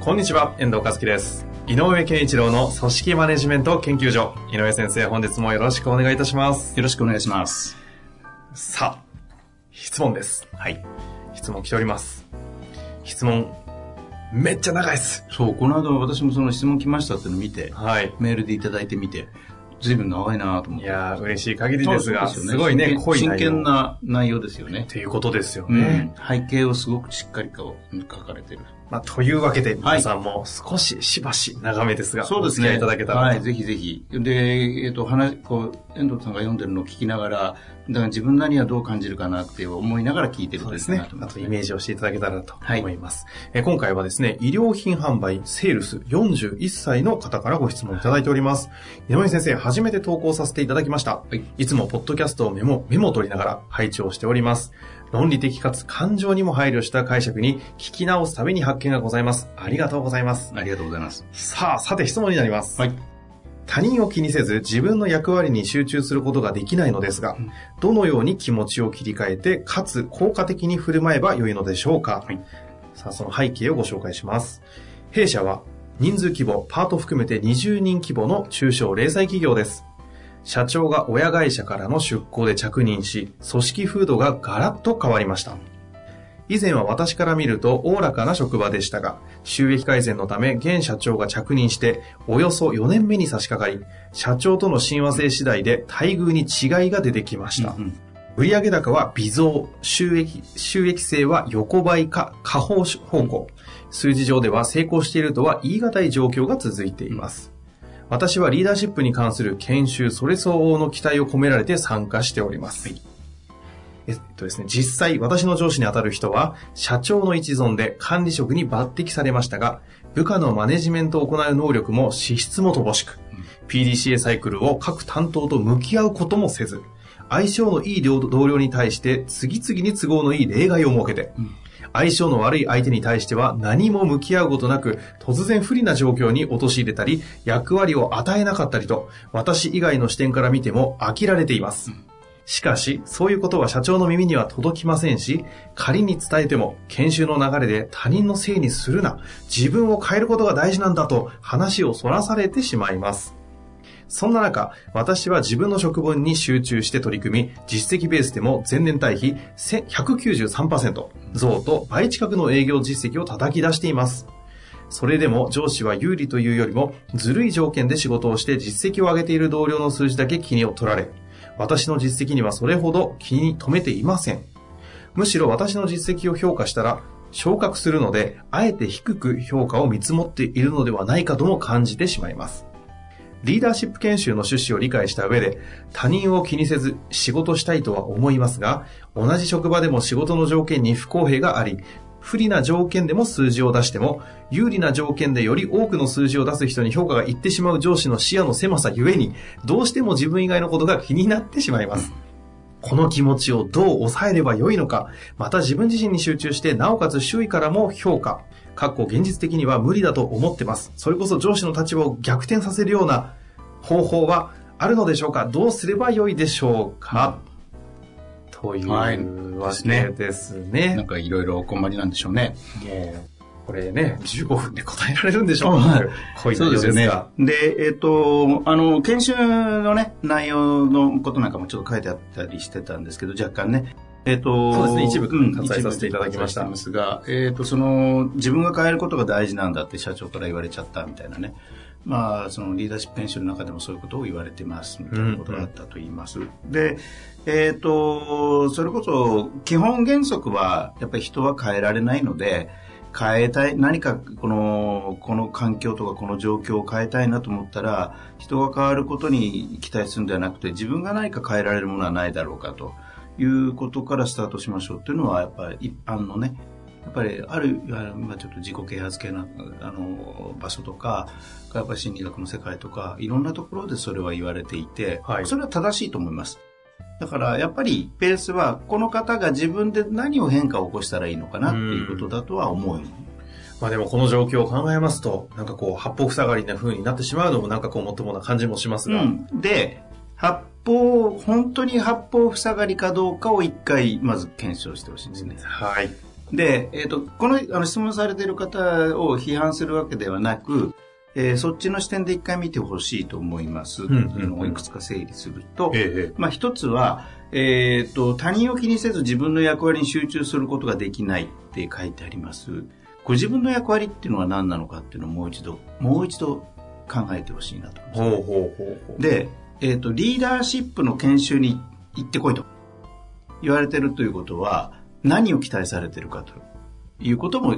こんにちは、遠藤和樹です。井上健一郎の組織マネジメント研究所。井上先生、本日もよろしくお願いいたします。よろしくお願いします。さあ、質問です。はい。質問来ております。質問、めっちゃ長いです。そう、この間私もその質問来ましたっていうのを見て、はい。メールでいただいてみて、ずいぶん長いなと思って。いやー、嬉しい限りですが、そうよすごいね、濃い真。剣な内容ですよねっ。ていうことですようねん。。背景をすごくしっかりと書かれてる。まあ、というわけで、はい皆さんも少ししばし長めですが、そうですね。お付き合いいただけたらと。はい、ぜひぜひ。で、えっ、と、話、こう、遠藤さんが読んでるのを聞きながら、だから自分なりにはどう感じるかなって思いながら聞いてるといいかなそうですねあとイメージをしていただけたらとはい思います。えー今回はですね、医療品販売セールス41歳の方からご質問いただいております。井上先生、初めて投稿させていただきました。はいいつもポッドキャストをメモ、メモを取りながら配置をしております。論理的かつ感情にも配慮した解釈に聞き直すために発見がございます。ありがとうございます。ありがとうございます。さあ、さて質問になります。はい。他人を気にせず自分の役割に集中することができないのですが、んどのように気持ちを切り替えて、かつ効果的に振る舞えば良いのでしょうか、はいさあ、その背景をご紹介します。弊社は人数規模、パート含めて20人規模の中小零細企業です。社長が親会社からの出向で着任し、組織風土がガラッと変わりました。以前は私から見るとおおらかな職場でしたが、収益改善のため現社長が着任して、およそ4年目に差し掛かり、社長との親和性次第で待遇に違いが出てきました。うん売上高は微増、収益、収益性は横ばいか下方方向。数字上では成功しているとは言い難い状況が続いています。私はリーダーシップに関する研修、それ相応の期待を込められて参加しております。えっとですね、実際私の上司にあたる人は、社長の一存で管理職に抜擢されましたが、部下のマネジメントを行う能力も資質も乏しく、PDCA サイクルを各担当と向き合うこともせず、相性のいい同僚に対して次々に都合のいい例外を設けて、相性の悪い相手に対しては何も向き合うことなく、突然不利な状況に陥れたり、役割を与えなかったりと、私以外の視点から見ても飽きられています。しかし、そういうことは社長の耳には届きませんし、仮に伝えても、研修の流れで他人のせいにするな、自分を変えることが大事なんだと話をそらされてしまいます。そんな中、私は自分の職分に集中して取り組み、実績ベースでも前年対比193%増と倍近くの営業実績を叩き出しています。それでも上司は有利というよりも、ずるい条件で仕事をして実績を上げている同僚の数字だけ気にを取られ、私の実績にはそれほど気に留めていません。むしろ私の実績を評価したら、昇格するので、あえて低く評価を見積もっているのではないかとも感じてしまいます。リーダーシップ研修の趣旨を理解した上で、他人を気にせず仕事したいとは思いますが、同じ職場でも仕事の条件に不公平があり、不利な条件でも数字を出しても、有利な条件でより多くの数字を出す人に評価がいってしまう上司の視野の狭さゆえに、どうしても自分以外のことが気になってしまいます。この気持ちをどう抑えればよいのか、また自分自身に集中して、なおかつ周囲からも評価。かっこ現実的には無理だと思ってます。それこそ上司の立場を逆転させるような方法はあるのでしょうか？どうすればよいでしょうか、というはいわけですね。なんかいろいろお困りなんでしょうね。これね、15分で答えられるんでしょうはいかこういそうですよねが。で、えっ、と、あの、研修のね、内容のことなんかもちょっと書いてあったりしてたんですけど、若干ね。えっ、と、そうですね一部うん割愛させていただきましたすが、えっ、と、その、自分が変えることが大事なんだって社長から言われちゃったみたいなね。まあ、そのリーダーシップ研修の中でもそういうことを言われてますみたいなことがあったと言います。で、えっ、と、それこそ、基本原則は、やっぱり人は変えられないので、変えたい、何かこの、この環境とかこの状況を変えたいなと思ったら、人が変わることに期待するんではなくて、自分が何か変えられるものはないだろうかということからスタートしましょうっていうのは、やっぱり一般のね、やっぱりある、まあ、ちょっと自己啓発系のあの場所とか、やっぱり心理学の世界とか、いろんなところでそれは言われていて、はい、それは正しいと思います。だからやっぱりベースはこの方が自分で何を変化を起こしたらいいのかなっていうことだとは思う。まあでもこの状況を考えますと、なんかこう、八方塞がりな風になってしまうのもなんかこう、もっともな感じもしますが。うん、で、八方、本当に八方塞がりかどうかを一回、まず検証してほしいんですね。はい。で、えっ、ー、と、このあの質問されている方を批判するわけではなく、えー、そっちの視点で一回見てほしいと思います。うんうのをいくつか整理すると、ええ、まあ一つは、えっ、ー、と、他人を気にせず自分の役割に集中することができないって書いてあります。ご自分の役割っていうのは何なのかっていうのをもう一度、もう一度考えてほしいなと思います、ほうほうほうほうで、えっ、ー、と、リーダーシップの研修に行ってこいと。言われてるということは、何を期待されてるかということも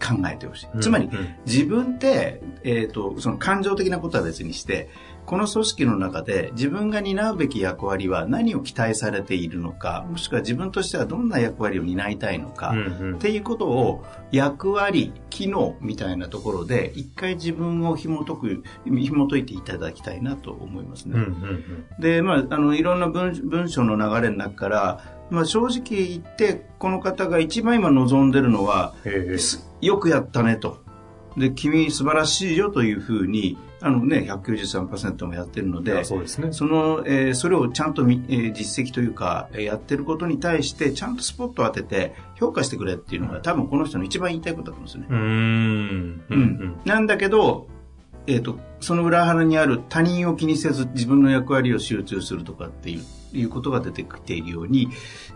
考えてほしい。つまり、自分って、えっ、ー、と、その感情的なことは別にして、この組織の中で自分が担うべき役割は何を期待されているのか、もしくは自分としてはどんな役割を担いたいのか、うんうん、っていうことを役割、機能みたいなところで一回自分を紐解く、紐解いていただきたいなと思いますね。で、まあ、あの、いろんな文文章の流れの中から、まあ、正直言って、この方が一番今望んでるのは、よくやったねと。で、君素晴らしいよというふうに、あのね、193%もやってるので、そうですね。その、えー、それをちゃんとみ、えー、実績というか、えー、やってることに対して、ちゃんとスポットを当てて、評価してくれっていうのが、多分この人の一番言いたいことだと思うんですよね。うん。うん。なんだけど、えっ、ー、と、その裏腹にある他人を気にせず自分の役割を集中するとかっていういうことが出てきているように、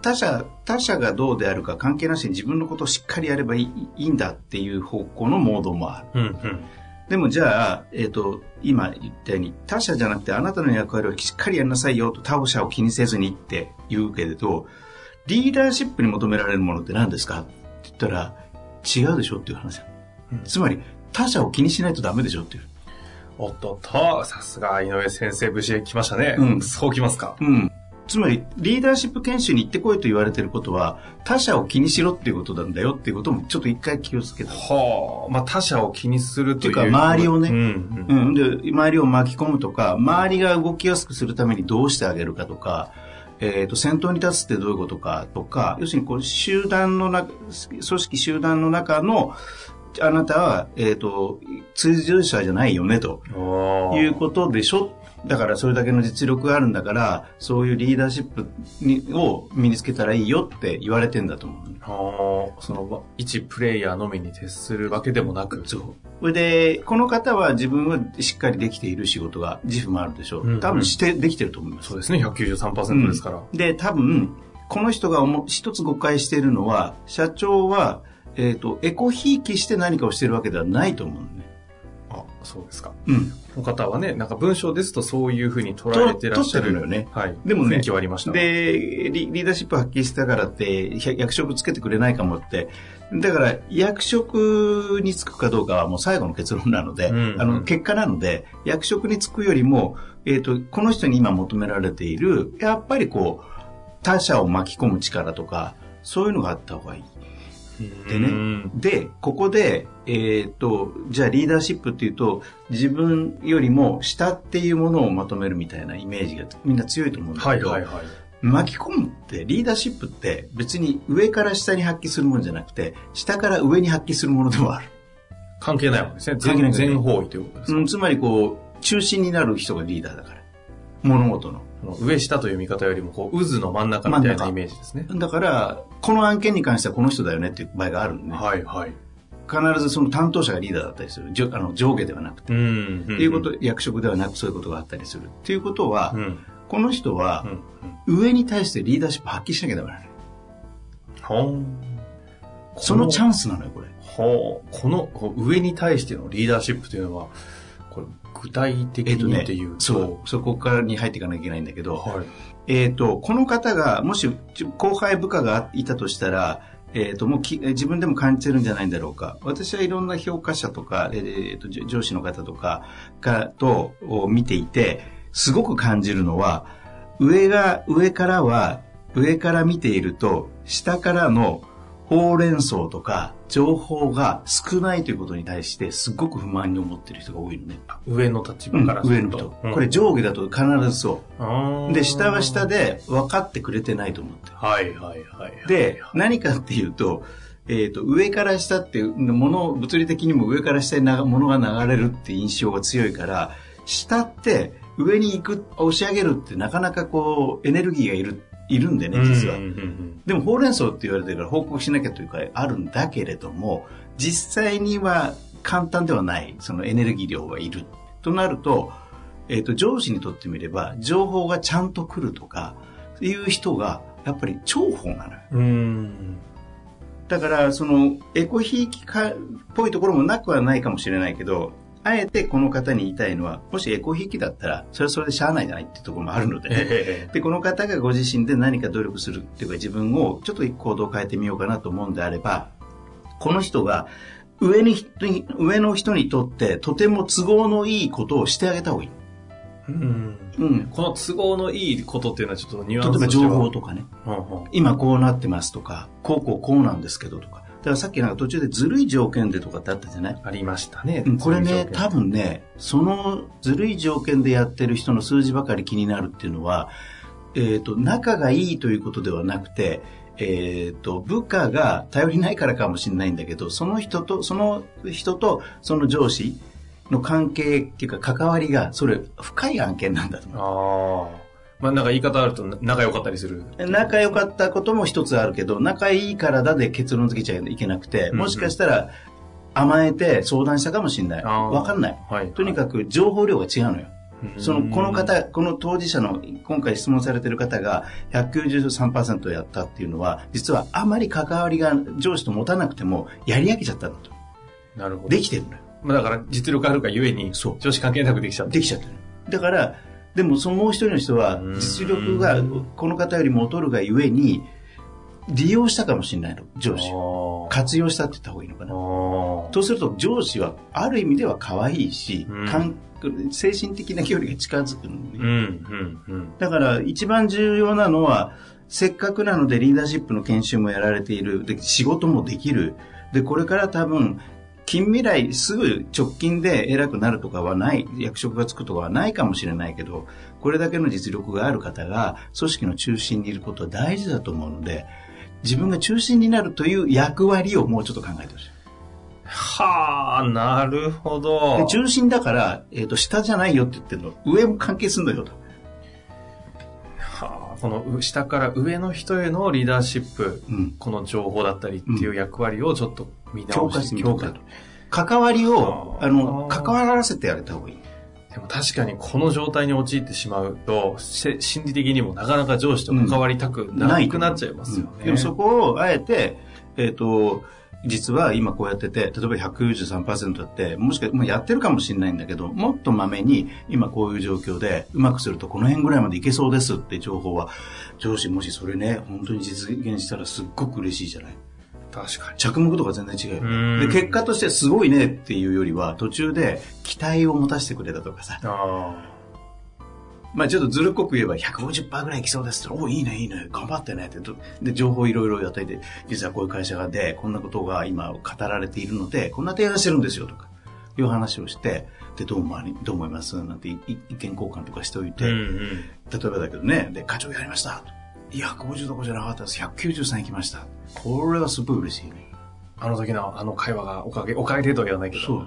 他者、他者がどうであるか関係なしに自分のことをしっかりやればいいいいんだっていう方向のモードもある。うんうんでもじゃあ、えっ、ー、と、今言ったように、他者じゃなくてあなたの役割をしっかりやりなさいよと他者を気にせずにって言うけれど、リーダーシップに求められるものって何ですか？って言ったら、違うでしょっていう話、うん、つまり、他者を気にしないとダメでしょっていう。おっとっと、さすが井上先生、無事来ましたね。うん。そうきますか。うん。つまり、リーダーシップ研修に行ってこいと言われてることは、他者を気にしろっていうことなんだよっていうことも、ちょっと一回気をつけた。はあ。まあ、他者を気にするという。か、周りをね、うん、うん、うん。で、周りを巻き込むとか、周りが動きやすくするためにどうしてあげるかとか、えっ、ー、と、先頭に立つってどういうことかとか、要するに、こう、集団の中、組織集団の中の、あなたは、えっ、ー、と、通常者じゃないよね、ということでしょだからそれだけの実力があるんだから、そういうリーダーシップにを身につけたらいいよって言われてんだと思う。ああ、その、一プレイヤーのみに徹するわけでもなく。そう。それで、この方は自分はしっかりできている仕事が、自負もあるでしょう。うんうん、多分して、できてると思います。そうですね、193%ですから。うん、で、多分、この人が一つ誤解しているのは、社長は、えっ、ー、と、エコひいきして何かをしてるわけではないと思うね。あ、そうですか。うん。の方はね、なんか文章ですとそういうふうに捉えてらっしゃる。のよね。はい。でもね、ありました。でリ、リーダーシップ発揮したからって、役職つけてくれないかもって、だから、役職に就くかどうかはもう最後の結論なので、うんうん、あの、結果なので、役職に就くよりも、えっ、ー、と、この人に今求められている、やっぱりこう、他者を巻き込む力とか、そういうのがあった方がいい。でね、で、ここで、えっ、ー、と、じゃあリーダーシップっていうと、自分よりも下っていうものをまとめるみたいなイメージがみんな強いと思うんだけど、はいはいはい、巻き込むって、リーダーシップって別に上から下に発揮するものじゃなくて、下から上に発揮するものでもある。関係ないわけですね。関係ない。全方位ということですか、うん、つまりこう、中心になる人がリーダーだから。物事の。上下という見方よりも、こう、渦の真ん中みたいなイメージですね。だから、この案件に関してはこの人だよねっていう場合があるんで、ね。はいはい。必ずその担当者がリーダーだったりする。あの上下ではなくて。うん、っていうこと、役職ではなくそういうことがあったりする。っていうことは、うん、この人は、上に対してリーダーシップ発揮しなきゃダメなのそのチャンスなのよ、これ。ほこの上に対してのリーダーシップというのは、具体的にっていう。と、えね、そう、そこからに入っていかなきゃいけないんだけど、はい、えっ、ー、と、この方が、もし後輩部下がいたとしたら、えっ、ー、と、もうき自分でも感じてるんじゃないんだろうか。私はいろんな評価者とか、えーと、上司の方とかがとを見ていて、すごく感じるのは、上が、上からは、上から見ていると、下からのほうれん草とか情報が少ないということに対してすごく不満に思ってる人が多いのね。上の立場からすると。上の人。これ上下だと必ずそう。で、下は下で。で分かってくれてないと思ってる。はいはいはい。で、何かっていうと、えっ、と、上から下っていう、もの、物理的にも上から下になものが流れるって印象が強いから、下って上に行く、押し上げるってなかなかこう、エネルギーがいる、いるんでね、実は。でも、ほうれん草って言われてるから報告しなきゃというか、あるんだけれども、実際には簡単ではない、そのエネルギー量はいる。となると、えっ、と、上司にとってみれば、情報がちゃんと来るとか、いう人が、やっぱり重宝なのよ。だから、その、エコひいきかっぽいところもなくはないかもしれないけど、あえてこの方に言いたいのは、もしエコひいきだったら、それはそれでしゃあないじゃないっていうところもあるので、えで、この方がご自身で何か努力するっていうか自分をちょっと行動を変えてみようかなと思うんであれば、この人が上に、上の人にとってとても都合のいいことをしてあげた方がいい。えうん。うん。この都合のいいことっていうのはちょっとニュアンス例えば情報とかね。うんうん今こうなってますとか、こうこうこうなんですけどとか。だからさっきなんか途中でずるい条件でとかってあったじゃない？ありましたね。うんこれね、多分ね、そのずるい条件でやってる人の数字ばかり気になるっていうのは、えっ、と、仲がいいということではなくて、えっ、と、部下が頼りないからかもしれないんだけど、その人と、その人とその上司の関係っていうか関わりが、それ深い案件なんだと思う。まあなんか言い方あると仲良かったりする。仲良かったことも一つあるけど、仲いいからだで結論付けちゃいけなくて、もしかしたら甘えて相談したかもしれない。わかんない。はい。とにかく情報量が違うのよ。うんその、この方、この当事者の、今回質問されてる方が193%やったっていうのは、実はあまり関わりが上司と持たなくても、やり上げちゃったんだと。なるほど。できてるのよ。まあだから実力あるがゆえに、そう女子関係なくできちゃった。できちゃってる。だから、でもそのもう一人の人はうん、実力がこの方よりも劣るがゆえに、利用したかもしれないの、上司を。あ活用したって言った方がいいのかな。ーそうすると上司はある意味では可愛いし、うん感精神的な距離が近づくのね、うん、うん、うん。だから一番重要なのは、せっかくなのでリーダーシップの研修もやられている。で、仕事もできる。で、これから多分、近未来すぐ直近で偉くなるとかはない、役職がつくとかはないかもしれないけど、これだけの実力がある方が組織の中心にいることは大事だと思うので、自分が中心になるという役割をもうちょっと考えてほしい。はあ、なるほどで。中心だから、えっ、と、下じゃないよって言ってるの。上も関係するのよと。はあ、このう下から上の人へのリーダーシップ、うん。この情報だったりっていう役割をちょっと見強直しみると。関わりを、あーあの、関わらせてあげた方がいい。でも確かにこの状態に陥ってしまうと、せ心理的にもなかなか上司と関わりたくなくなっちゃいますよね。うんでもそこをあえて、えっ、と、実は今こうやってて、例えば193%だって、もしかもうやってるかもしれないんだけど、もっとまめに今こういう状況でうまくするとこの辺ぐらいまでいけそうですって情報は、上司もしそれね、本当に実現したらすっごく嬉しいじゃない確かに。着目度が全然違う。で、結果としてすごいねっていうよりは、途中で期待を持たせてくれたとかさ、あまあちょっとずるっこく言えば150%ぐらいいきそうですって、おいいねいいね、頑張ってねって、で、情報いろいろ与えて、実はこういう会社がで、こんなことが今語られているので、こんな提案してるんですよとか、いう話をして、で、どう思どう思います？なんてい意見交換とかしておいあ。て、うんうん。例えばだけどね、で、課長やりました。いや、150どころじゃなかったです。193いきました。これはすごい嬉しいね。あの時のあの会話がおかげ、おかげでとは言わないけど。そう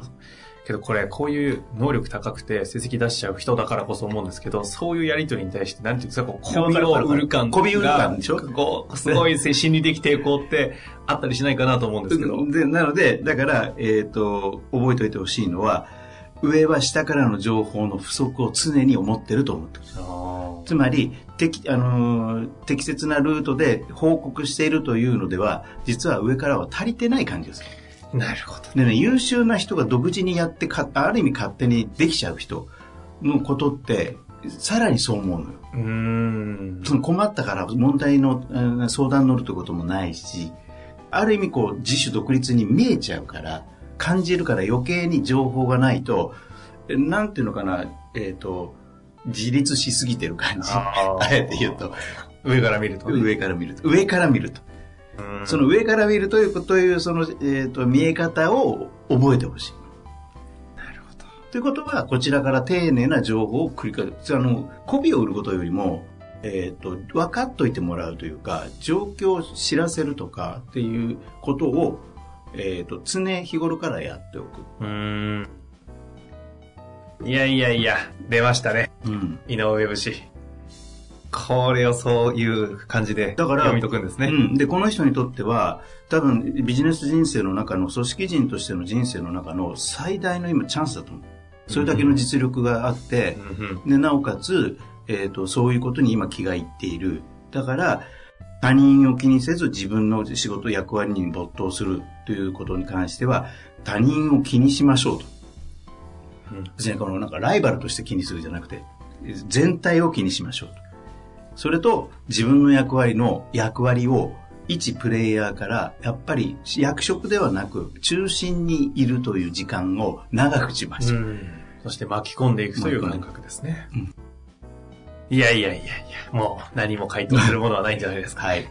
けどこれ、こういう能力高くて成績出しちゃう人だからこそ思うんですけど、そういうやりとりに対して、なんていうんですか、こう、媚びを売る感が。媚び売る感でしょ？こう、すごい心理的抵抗ってあったりしないかなと思うんですけど。で、なので、だから、えっ、と、覚えておいてほしいのは、上は下からの情報の不足を常に思ってると思ってほしい。あつまり、適、あのー適切なルートで報告しているというのでは、実は上からは足りてない感じです。ーなるほど。でね、優秀な人が独自にやってか、ある意味勝手にできちゃう人のことって、さらにそう思うのよ。うーん。その困ったから問題のうん相談に乗るってこともないし、ある意味こう自主独立に見えちゃうから、感じるから余計に情報がないと、えなんていうのかな、えっ、と、自立しすぎてる感じ。あえて言うと、上から見るとね、上から見ると。上から見ると。その上から見るというというその、えーと、見え方を覚えてほしい。なるほど。ということは、こちらから丁寧な情報を繰り返す。あの、媚びを売ることよりも、えっ、ー、と、分かっといてもらうというか、状況を知らせるとかっていうことを、えっ、ー、と、常日頃からやっておく。うん。いやいやいや、出ましたね。うん。井上節。これをそういう感じで読み解くんですね。うん。で、この人にとっては、多分ビジネス人生の中の、組織人としての人生の中の最大の今チャンスだと思う。それだけの実力があって、うん、で、なおかつ、えっ、ー、と、そういうことに今気がいっている。だから、他人を気にせず自分の仕事役割に没頭するということに関しては、他人を気にしましょうと。うん、別にこのなんかライバルとして気にするじゃなくて、全体を気にしましょうと。それと自分の役割の役割を一プレイヤーからやっぱり役職ではなく中心にいるという時間を長くしましょう。そして巻き込んでいくという感覚ですね。うん、いやいやいやいや、もう何も回答するものはないんじゃないですか。はい。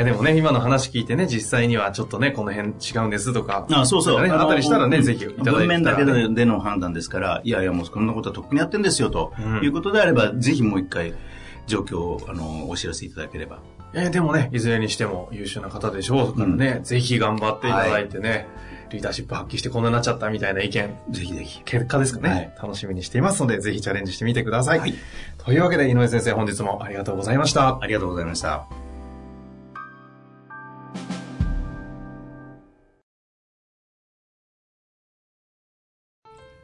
いやでもね、今の話聞いてね、実際にはちょっとね、この辺違うんですとか。あそうそう。ね、あったりしたらね、ぜひいただいて。文面だけでの判断ですから、いやいやもうこんなことはとっくにやってんですよと、いうことであれば、ぜひもう一回、状況をあのお知らせいただければ。えー、でもね、いずれにしても優秀な方でしょうからね、うん、ぜひ頑張っていただいてね、はい、リーダーシップ発揮してこんなになっちゃったみたいな意見、ぜひぜひ。結果ですかね、はい、楽しみにしていますので、ぜひチャレンジしてみてください。はい、というわけで、井上先生、本日もありがとうございました。ありがとうございました。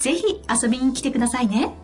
ぜひ遊びに来てくださいね。